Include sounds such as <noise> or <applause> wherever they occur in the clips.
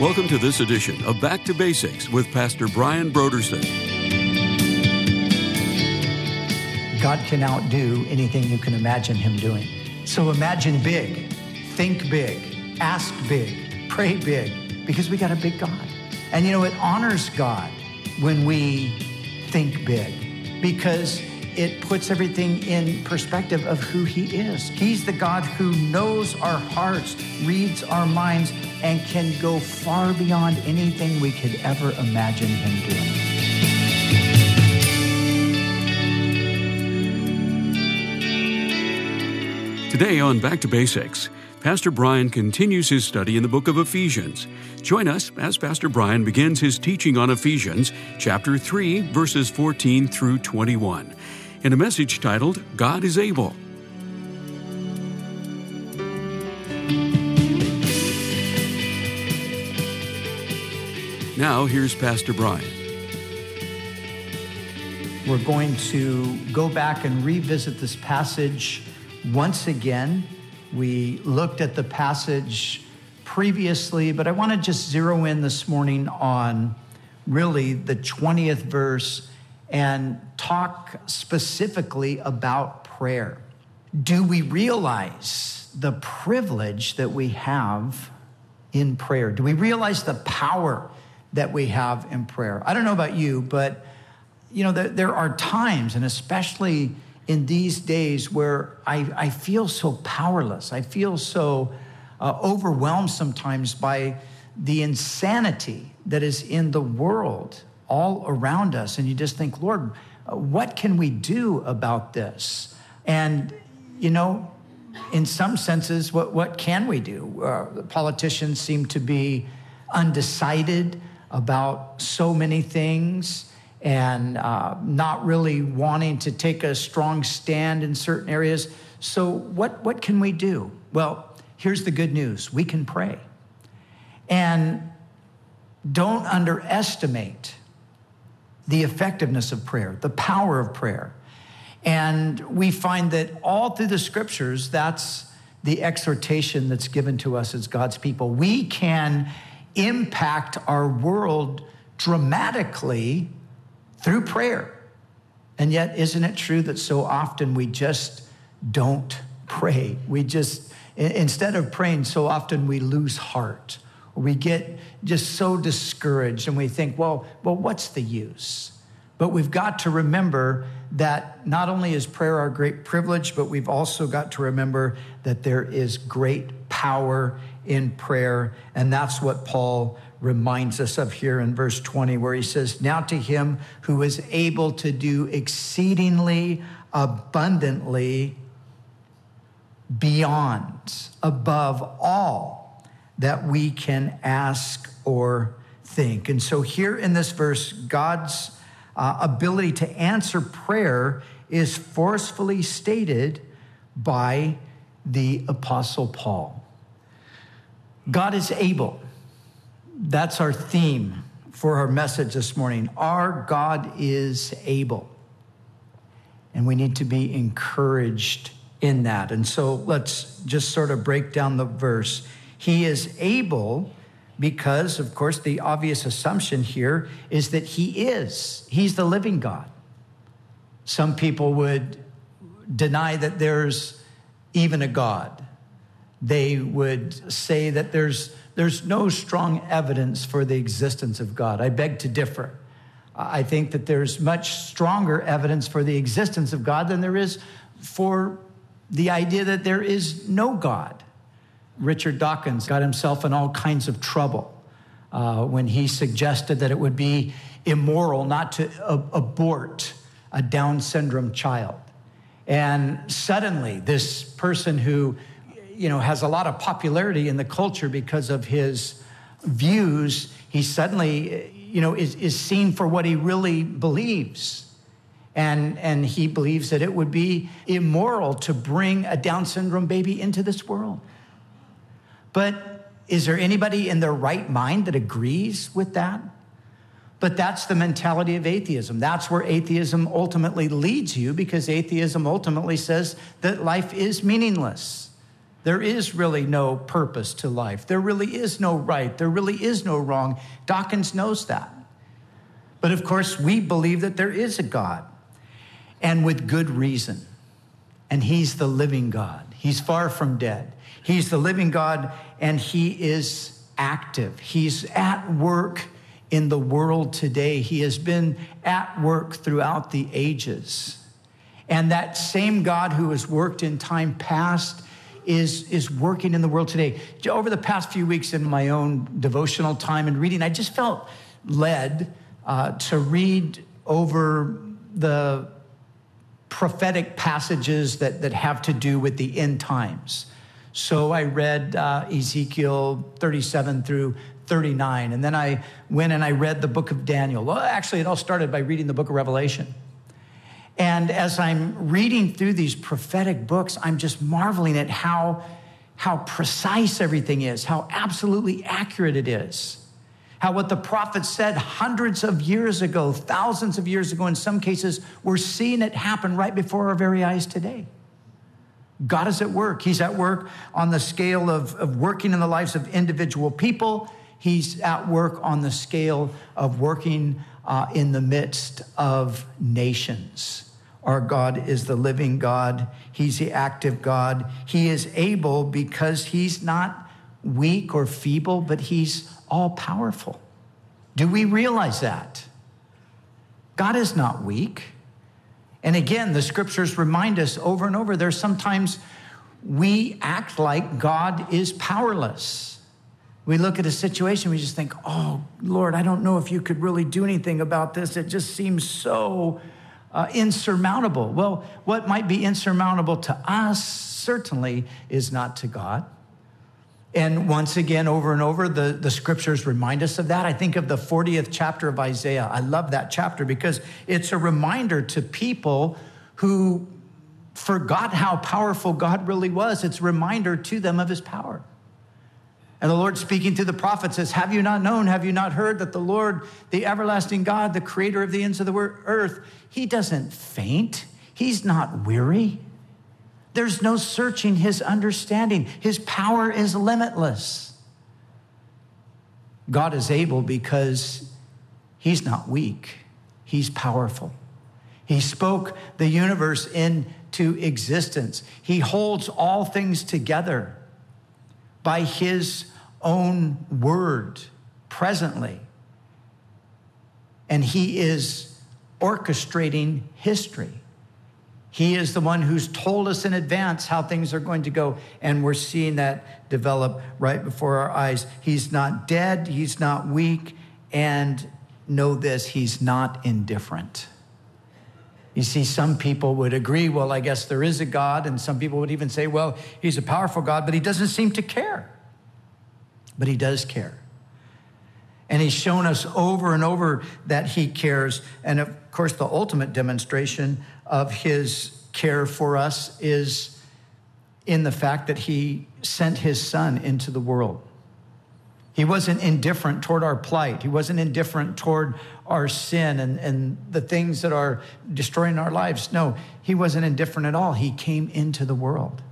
Welcome to this edition of Back to Basics with Pastor Brian Brodersen. God can outdo anything you can imagine Him doing. So imagine big, think big, ask big, pray big, because we got a big God. And you know, it honors God when we think big because it puts everything in perspective of who He is. He's the God who knows our hearts, reads our minds, and can go far beyond anything we could ever imagine Him doing. Today on Back to Basics, Pastor Brian continues his study in the book of Ephesians. Join us as Pastor Brian begins his teaching on Ephesians, chapter 3, verses 14 through 21 in a message titled God is Able. Now, here's Pastor Brian. We're going to go back and revisit this passage once again. We looked at the passage previously, but I want to just zero in this morning on really the 20th verse and talk specifically about prayer. Do we realize the privilege that we have in prayer? Do we realize the power that we have in prayer? I don't know about you, but you know, there, there are times, and especially in these days, where I, I feel so powerless. I feel so uh, overwhelmed sometimes by the insanity that is in the world all around us. And you just think, Lord, what can we do about this? And, you know, in some senses, what, what can we do? Uh, politicians seem to be undecided about so many things and uh, not really wanting to take a strong stand in certain areas. So, what, what can we do? Well, here's the good news we can pray. And don't underestimate the effectiveness of prayer, the power of prayer. And we find that all through the scriptures, that's the exhortation that's given to us as God's people. We can impact our world dramatically through prayer. And yet, isn't it true that so often we just don't pray? We just, instead of praying, so often we lose heart we get just so discouraged and we think, well, well, what's the use? But we've got to remember that not only is prayer our great privilege, but we've also got to remember that there is great power in prayer. And that's what Paul reminds us of here in verse 20, where he says, Now to him who is able to do exceedingly abundantly beyond, above all that we can ask or think. And so, here in this verse, God's uh, ability to answer prayer is forcefully stated by the Apostle Paul. God is able. That's our theme for our message this morning. Our God is able. And we need to be encouraged in that. And so let's just sort of break down the verse. He is able because, of course, the obvious assumption here is that He is. He's the living God. Some people would deny that there's even a God. They would say that there's, there's no strong evidence for the existence of God. I beg to differ. I think that there's much stronger evidence for the existence of God than there is for the idea that there is no God. Richard Dawkins got himself in all kinds of trouble uh, when he suggested that it would be immoral not to ab- abort a Down syndrome child. And suddenly, this person who, you know, has a lot of popularity in the culture because of his views, he suddenly, you know, is, is seen for what he really believes. And, and he believes that it would be immoral to bring a Down syndrome baby into this world. But is there anybody in their right mind that agrees with that? But that's the mentality of atheism. That's where atheism ultimately leads you because atheism ultimately says that life is meaningless. There is really no purpose to life. There really is no right. There really is no wrong. Dawkins knows that. But of course, we believe that there is a God, and with good reason. And He's the living God. He's far from dead. He's the living God, and He is active. He's at work in the world today. He has been at work throughout the ages. And that same God who has worked in time past is, is working in the world today. Over the past few weeks in my own devotional time and reading, I just felt led uh, to read over the prophetic passages that, that have to do with the end times. So I read uh, Ezekiel 37 through 39, and then I went and I read the book of Daniel. Well, actually, it all started by reading the book of Revelation. And as I'm reading through these prophetic books, I'm just marveling at how, how precise everything is, how absolutely accurate it is. How what the prophet said hundreds of years ago, thousands of years ago, in some cases, we're seeing it happen right before our very eyes today. God is at work. He's at work on the scale of, of working in the lives of individual people. He's at work on the scale of working uh, in the midst of nations. Our God is the living God. He's the active God. He is able because he's not weak or feeble, but he's all powerful. Do we realize that? God is not weak. And again, the scriptures remind us over and over there's sometimes we act like God is powerless. We look at a situation, we just think, oh, Lord, I don't know if you could really do anything about this. It just seems so uh, insurmountable. Well, what might be insurmountable to us certainly is not to God. And once again, over and over, the, the scriptures remind us of that. I think of the 40th chapter of Isaiah. I love that chapter because it's a reminder to people who forgot how powerful God really was. It's a reminder to them of his power. And the Lord speaking to the prophet says, Have you not known, have you not heard that the Lord, the everlasting God, the creator of the ends of the earth, he doesn't faint, he's not weary. There's no searching his understanding. His power is limitless. God is able because he's not weak, he's powerful. He spoke the universe into existence. He holds all things together by his own word presently. And he is orchestrating history. He is the one who's told us in advance how things are going to go, and we're seeing that develop right before our eyes. He's not dead, he's not weak, and know this, he's not indifferent. You see, some people would agree, well, I guess there is a God, and some people would even say, well, he's a powerful God, but he doesn't seem to care. But he does care. And he's shown us over and over that he cares. And of course, the ultimate demonstration of his care for us is in the fact that he sent his son into the world. He wasn't indifferent toward our plight. He wasn't indifferent toward our sin and, and the things that are destroying our lives. No, he wasn't indifferent at all. He came into the world.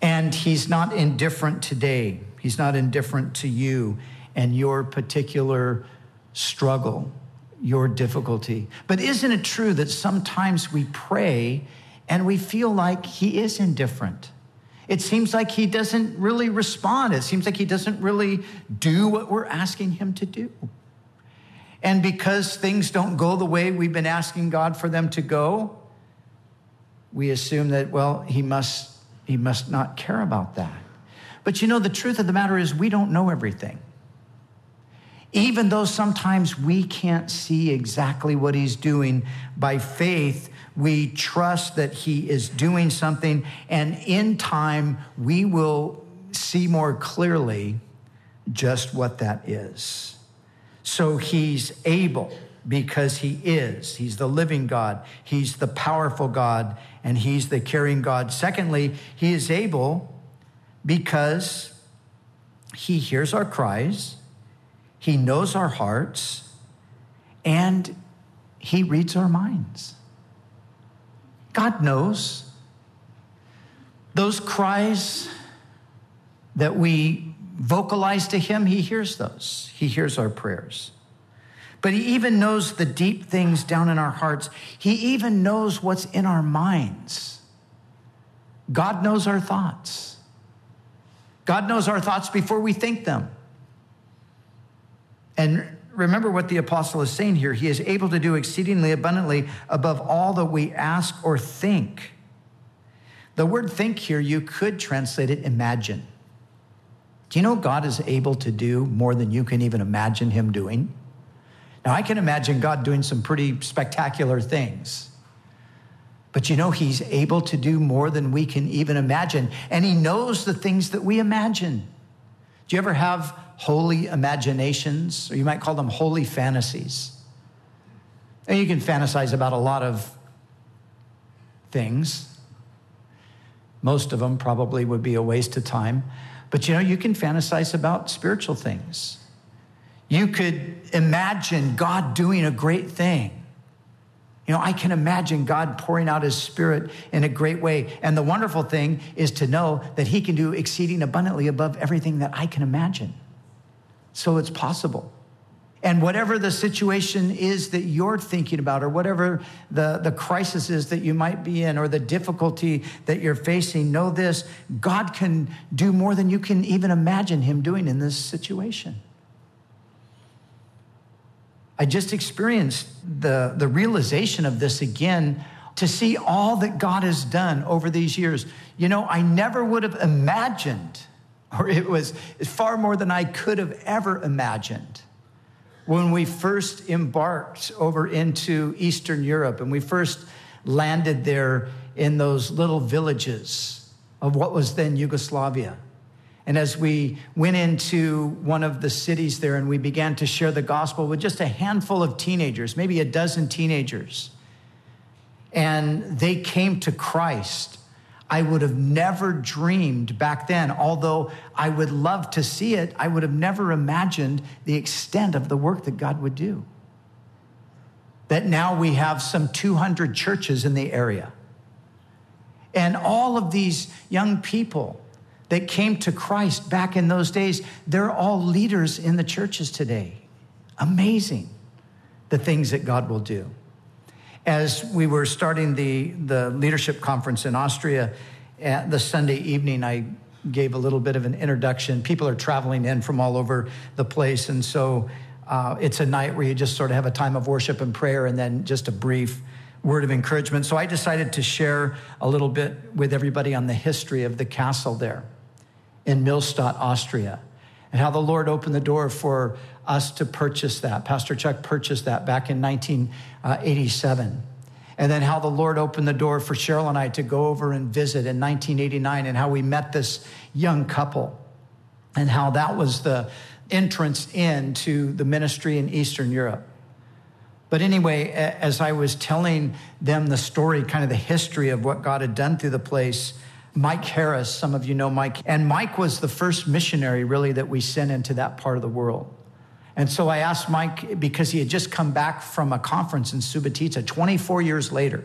And he's not indifferent today. He's not indifferent to you and your particular struggle your difficulty. But isn't it true that sometimes we pray and we feel like He is indifferent? It seems like He doesn't really respond. It seems like He doesn't really do what we're asking Him to do. And because things don't go the way we've been asking God for them to go, we assume that, well, He must, he must not care about that. But you know, the truth of the matter is, we don't know everything even though sometimes we can't see exactly what he's doing, by faith, we trust that he is doing something, and in time, we will see more clearly just what that is. So he's able because he is. He's the living God, he's the powerful God, and he's the caring God. Secondly, he is able because he hears our cries he knows our hearts and He reads our minds. God knows. Those cries that we vocalize to Him, He hears those. He hears our prayers. But He even knows the deep things down in our hearts. He even knows what's in our minds. God knows our thoughts. God knows our thoughts before we think them. And remember what the apostle is saying here. He is able to do exceedingly abundantly above all that we ask or think. The word think here, you could translate it imagine. Do you know God is able to do more than you can even imagine Him doing? Now, I can imagine God doing some pretty spectacular things. But you know, He's able to do more than we can even imagine. And He knows the things that we imagine. Do you ever have holy imaginations, or you might call them holy fantasies? And you can fantasize about a lot of things. Most of them probably would be a waste of time. But you know, you can fantasize about spiritual things. You could imagine God doing a great thing. You know, I can imagine God pouring out his spirit in a great way. And the wonderful thing is to know that he can do exceeding abundantly above everything that I can imagine. So it's possible. And whatever the situation is that you're thinking about, or whatever the, the crisis is that you might be in, or the difficulty that you're facing, know this God can do more than you can even imagine Him doing in this situation. I just experienced the, the realization of this again to see all that God has done over these years. You know, I never would have imagined, or it was far more than I could have ever imagined when we first embarked over into Eastern Europe and we first landed there in those little villages of what was then Yugoslavia. And as we went into one of the cities there and we began to share the gospel with just a handful of teenagers, maybe a dozen teenagers, and they came to Christ I would have never dreamed back then, although I would love to see it, I would have never imagined the extent of the work that God would do. That now we have some 200 churches in the area. And all of these young people that came to Christ back in those days, they're all leaders in the churches today. Amazing the things that God will do as we were starting the, the leadership conference in Austria at the Sunday evening, I gave a little bit of an introduction. People are traveling in from all over the place. And so uh, it's a night where you just sort of have a time of worship and prayer and then just a brief word of encouragement. So I decided to share a little bit with everybody on the history of the castle there in Millstatt, Austria, and how the Lord opened the door for us to purchase that. Pastor Chuck purchased that back in 1987. And then how the Lord opened the door for Cheryl and I to go over and visit in 1989, and how we met this young couple, and how that was the entrance into the ministry in Eastern Europe. But anyway, as I was telling them the story, kind of the history of what God had done through the place, Mike Harris, some of you know Mike, and Mike was the first missionary really that we sent into that part of the world. And so I asked Mike, because he had just come back from a conference in Subotica 24 years later.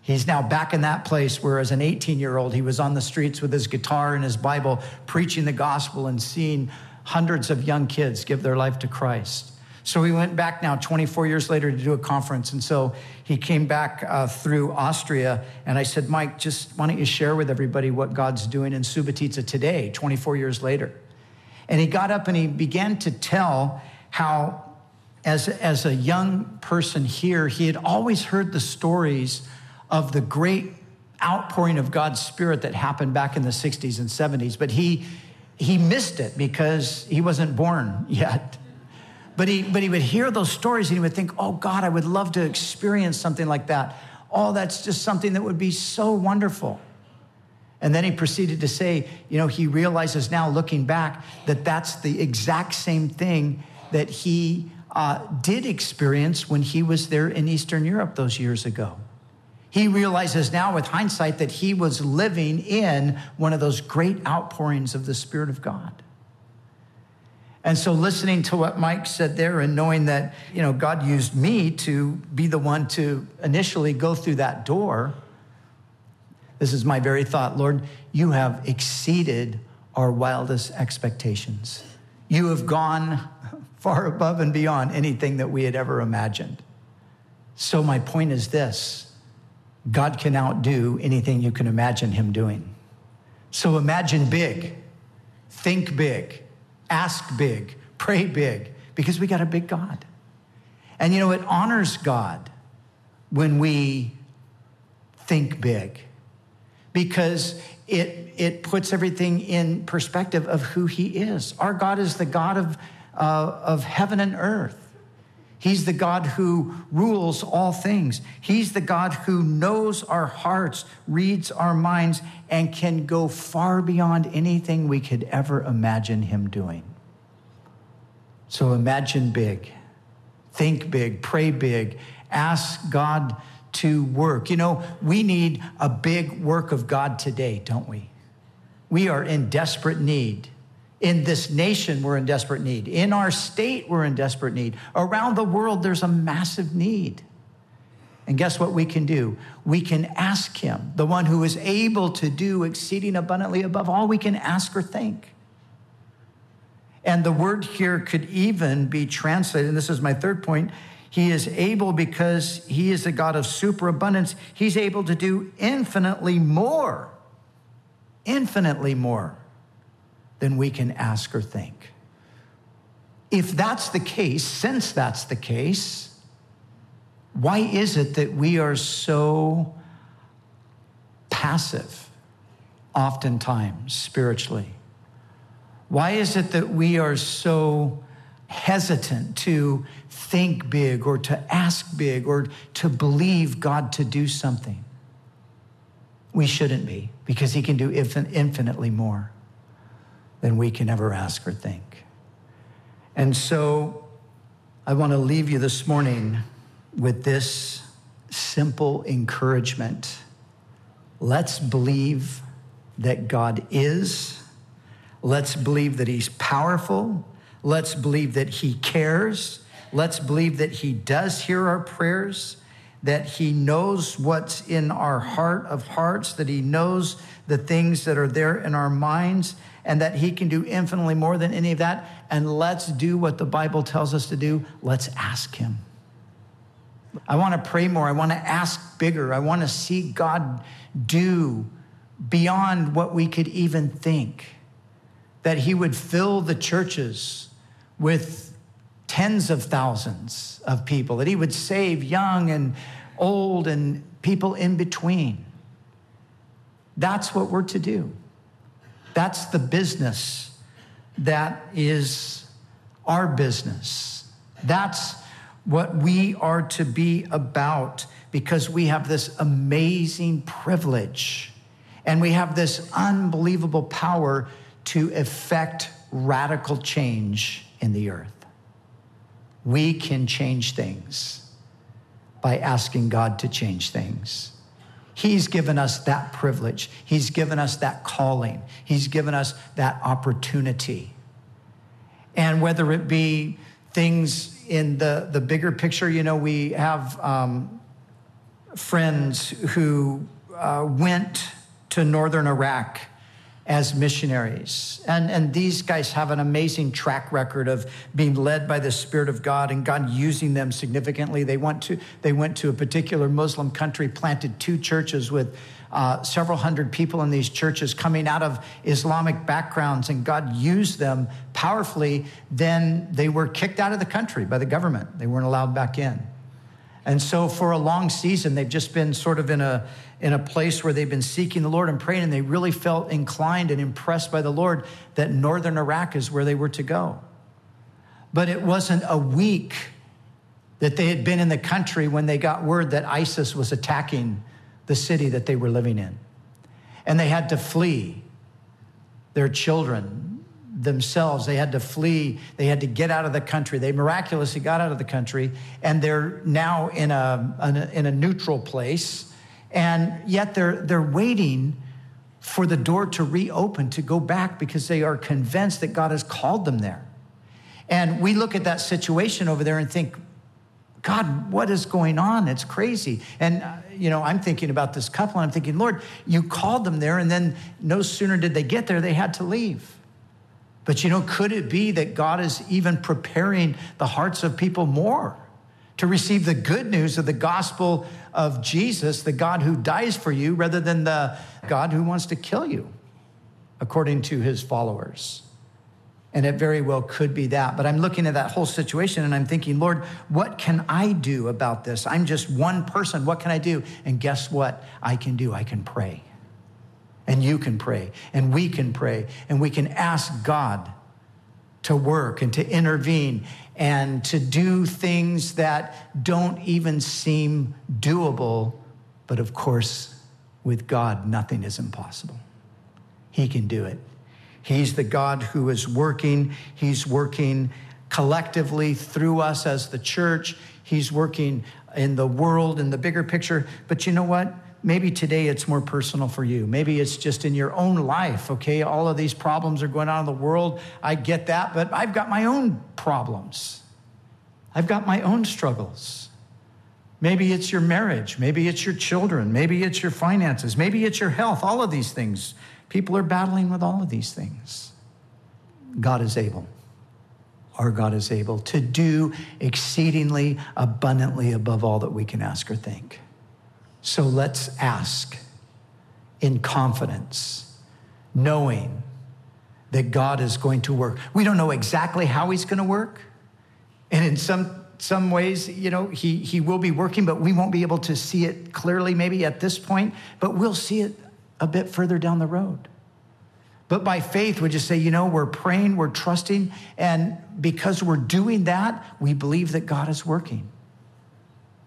He's now back in that place where, as an 18 year old, he was on the streets with his guitar and his Bible, preaching the gospel and seeing hundreds of young kids give their life to Christ. So we went back now 24 years later to do a conference. And so he came back uh, through Austria. And I said, Mike, just why don't you share with everybody what God's doing in Subotica today, 24 years later? And he got up and he began to tell how, as, as a young person here, he had always heard the stories of the great outpouring of God's Spirit that happened back in the 60s and 70s, but he, he missed it because he wasn't born <laughs> yet. But he, but he would hear those stories and he would think, oh God, I would love to experience something like that. Oh, that's just something that would be so wonderful. And then he proceeded to say, you know, he realizes now looking back that that's the exact same thing that he uh, did experience when he was there in Eastern Europe those years ago. He realizes now with hindsight that he was living in one of those great outpourings of the Spirit of God. And so listening to what Mike said there and knowing that, you know, God used me to be the one to initially go through that door, This is my very thought. Lord, you have exceeded our wildest expectations. You have gone <laughs> far above and beyond anything that we had ever imagined. So, my point is this God can outdo anything you can imagine Him doing. So, imagine big, think big, ask big, pray big, because we got a big God. And you know, it honors God when we think big because it, it puts everything in perspective of who He is. Our God is the God of, uh, of heaven and earth. He's the God who rules all things. He's the God who knows our hearts, reads our minds, and can go far beyond anything we could ever imagine Him doing. So imagine big, think big, pray big, ask God to work. You know, we need a big work of God today, don't we? We are in desperate need. In this nation, we're in desperate need. In our state, we're in desperate need. Around the world, there's a massive need. And guess what we can do? We can ask Him, the one who is able to do exceeding abundantly above all we can ask or think. And the word here could even be translated, and this is my third point he is able because he is the God of superabundance. He's able to do infinitely more, infinitely more than we can ask or think. If that's the case, since that's the case, why is it that we are so passive oftentimes spiritually? Why is it that we are so hesitant to think big or to ask big or to believe God to do something. We shouldn't be because He can do infinitely more than we can ever ask or think. And so I want to leave you this morning with this simple encouragement. Let's believe that God is. Let's believe that He's powerful. Let's believe that He cares. Let's believe that He does hear our prayers, that He knows what's in our heart of hearts, that He knows the things that are there in our minds, and that He can do infinitely more than any of that. And let's do what the Bible tells us to do. Let's ask Him. I want to pray more. I want to ask bigger. I want to see God do beyond what we could even think. That He would fill the churches with tens of thousands of people, that he would save young and old and people in between. That's what we're to do. That's the business that is our business. That's what we are to be about because we have this amazing privilege and we have this unbelievable power to effect radical change in the earth. We can change things by asking God to change things. He's given us that privilege. He's given us that calling. He's given us that opportunity. And whether it be things in the, the bigger picture, you know, we have um, friends who uh, went to northern Iraq as missionaries. And, and these guys have an amazing track record of being led by the Spirit of God and God using them significantly. They went to, they went to a particular Muslim country, planted two churches with uh, several hundred people in these churches coming out of Islamic backgrounds, and God used them powerfully. Then they were kicked out of the country by the government, they weren't allowed back in. And so for a long season, they've just been sort of in a, in a place where they've been seeking the Lord and praying, and they really felt inclined and impressed by the Lord that northern Iraq is where they were to go. But it wasn't a week that they had been in the country when they got word that ISIS was attacking the city that they were living in. And they had to flee their children, themselves. They had to flee. They had to get out of the country. They miraculously got out of the country, and they're now in a, in a neutral place and yet they're, they're waiting for the door to reopen to go back because they are convinced that God has called them there. And we look at that situation over there and think, God, what is going on? It's crazy. And, uh, you know, I'm thinking about this couple and I'm thinking, Lord, you called them there, and then no sooner did they get there, they had to leave. But, you know, could it be that God is even preparing the hearts of people more to receive the good news of the gospel of Jesus, the God who dies for you, rather than the God who wants to kill you, according to his followers? And it very well could be that. But I'm looking at that whole situation and I'm thinking, Lord, what can I do about this? I'm just one person. What can I do? And guess what? I can do? I can pray. And you can pray. And we can pray. And we can ask God to work and to intervene and to do things that don't even seem doable. But of course, with God, nothing is impossible. He can do it. He's the God who is working. He's working collectively through us as the church. He's working in the world, in the bigger picture. But you know what? Maybe today it's more personal for you. Maybe it's just in your own life, okay? All of these problems are going on in the world. I get that, but I've got my own problems. I've got my own struggles. Maybe it's your marriage. Maybe it's your children. Maybe it's your finances. Maybe it's your health. All of these things. People are battling with all of these things. God is able. Our God is able to do exceedingly abundantly above all that we can ask or think. So let's ask in confidence, knowing that God is going to work. We don't know exactly how He's going to work. And in some, some ways, you know, he, he will be working, but we won't be able to see it clearly maybe at this point, but we'll see it a bit further down the road. But by faith, we just say, you know, we're praying, we're trusting, and because we're doing that, we believe that God is working.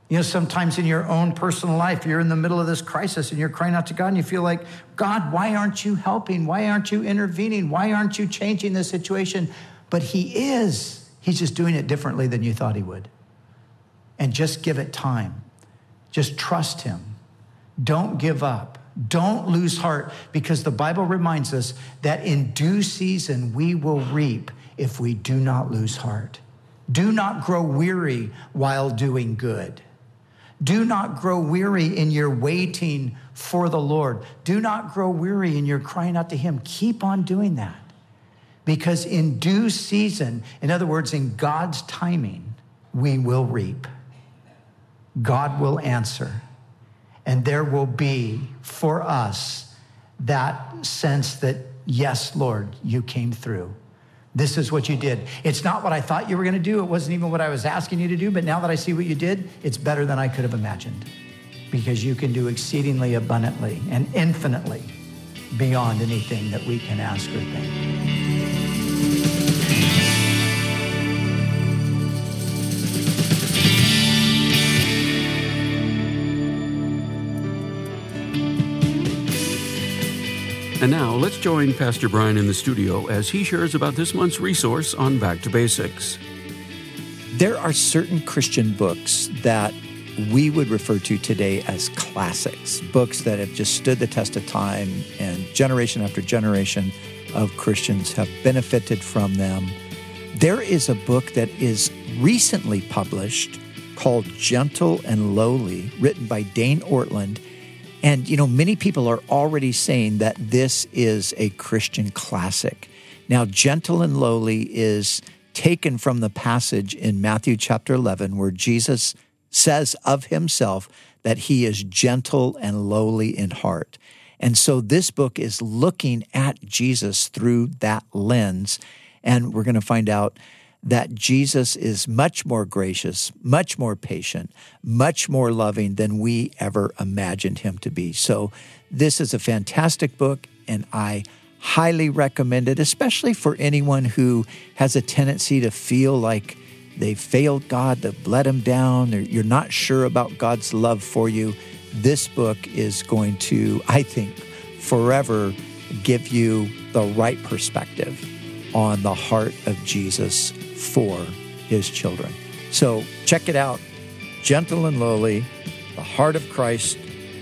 You know, sometimes in your own personal life, you're in the middle of this crisis and you're crying out to God and you feel like, God, why aren't you helping? Why aren't you intervening? Why aren't you changing the situation? But He is. He's just doing it differently than you thought He would. And just give it time. Just trust Him. Don't give up. Don't lose heart because the Bible reminds us that in due season we will reap if we do not lose heart. Do not grow weary while doing good. Do not grow weary in your waiting for the Lord. Do not grow weary in your crying out to Him. Keep on doing that. Because in due season, in other words, in God's timing, we will reap. God will answer. And there will be for us that sense that, yes, Lord, you came through. This is what you did. It's not what I thought you were going to do. It wasn't even what I was asking you to do. But now that I see what you did, it's better than I could have imagined because you can do exceedingly abundantly and infinitely beyond anything that we can ask or think. And now let's join Pastor Brian in the studio as he shares about this month's resource on Back to Basics. There are certain Christian books that we would refer to today as classics, books that have just stood the test of time, and generation after generation of Christians have benefited from them. There is a book that is recently published called Gentle and Lowly, written by Dane Ortlund and, you know, many people are already saying that this is a Christian classic. Now, gentle and lowly is taken from the passage in Matthew chapter 11 where Jesus says of himself that he is gentle and lowly in heart. And so this book is looking at Jesus through that lens. And we're going to find out that Jesus is much more gracious, much more patient, much more loving than we ever imagined him to be. So, this is a fantastic book, and I highly recommend it, especially for anyone who has a tendency to feel like they failed God, they've let him down, or you're not sure about God's love for you. This book is going to, I think, forever give you the right perspective on the heart of Jesus for his children. So check it out Gentle and Lowly, The Heart of Christ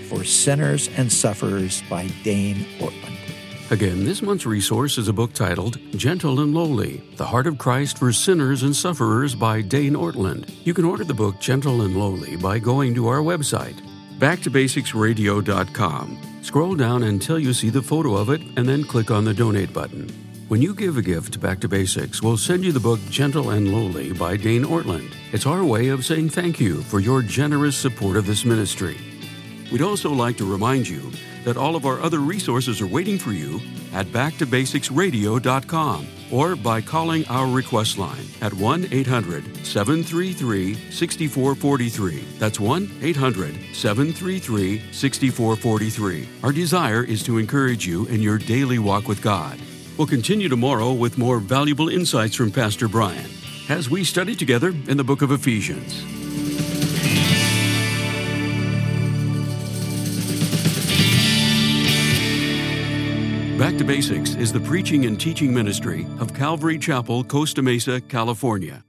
for Sinners and Sufferers by Dane Ortlund. Again, this month's resource is a book titled Gentle and Lowly The Heart of Christ for Sinners and Sufferers by Dane Ortlund. You can order the book Gentle and Lowly by going to our website, backtobasicsradio.com. Scroll down until you see the photo of it and then click on the donate button. When you give a gift to Back to Basics, we'll send you the book Gentle and Lowly by Dane Ortlund. It's our way of saying thank you for your generous support of this ministry. We'd also like to remind you that all of our other resources are waiting for you at backtobasicsradio.com or by calling our request line at 1 800 733 6443. That's 1 800 733 6443. Our desire is to encourage you in your daily walk with God. We'll continue tomorrow with more valuable insights from Pastor Brian as we study together in the book of Ephesians. Back to Basics is the preaching and teaching ministry of Calvary Chapel, Costa Mesa, California.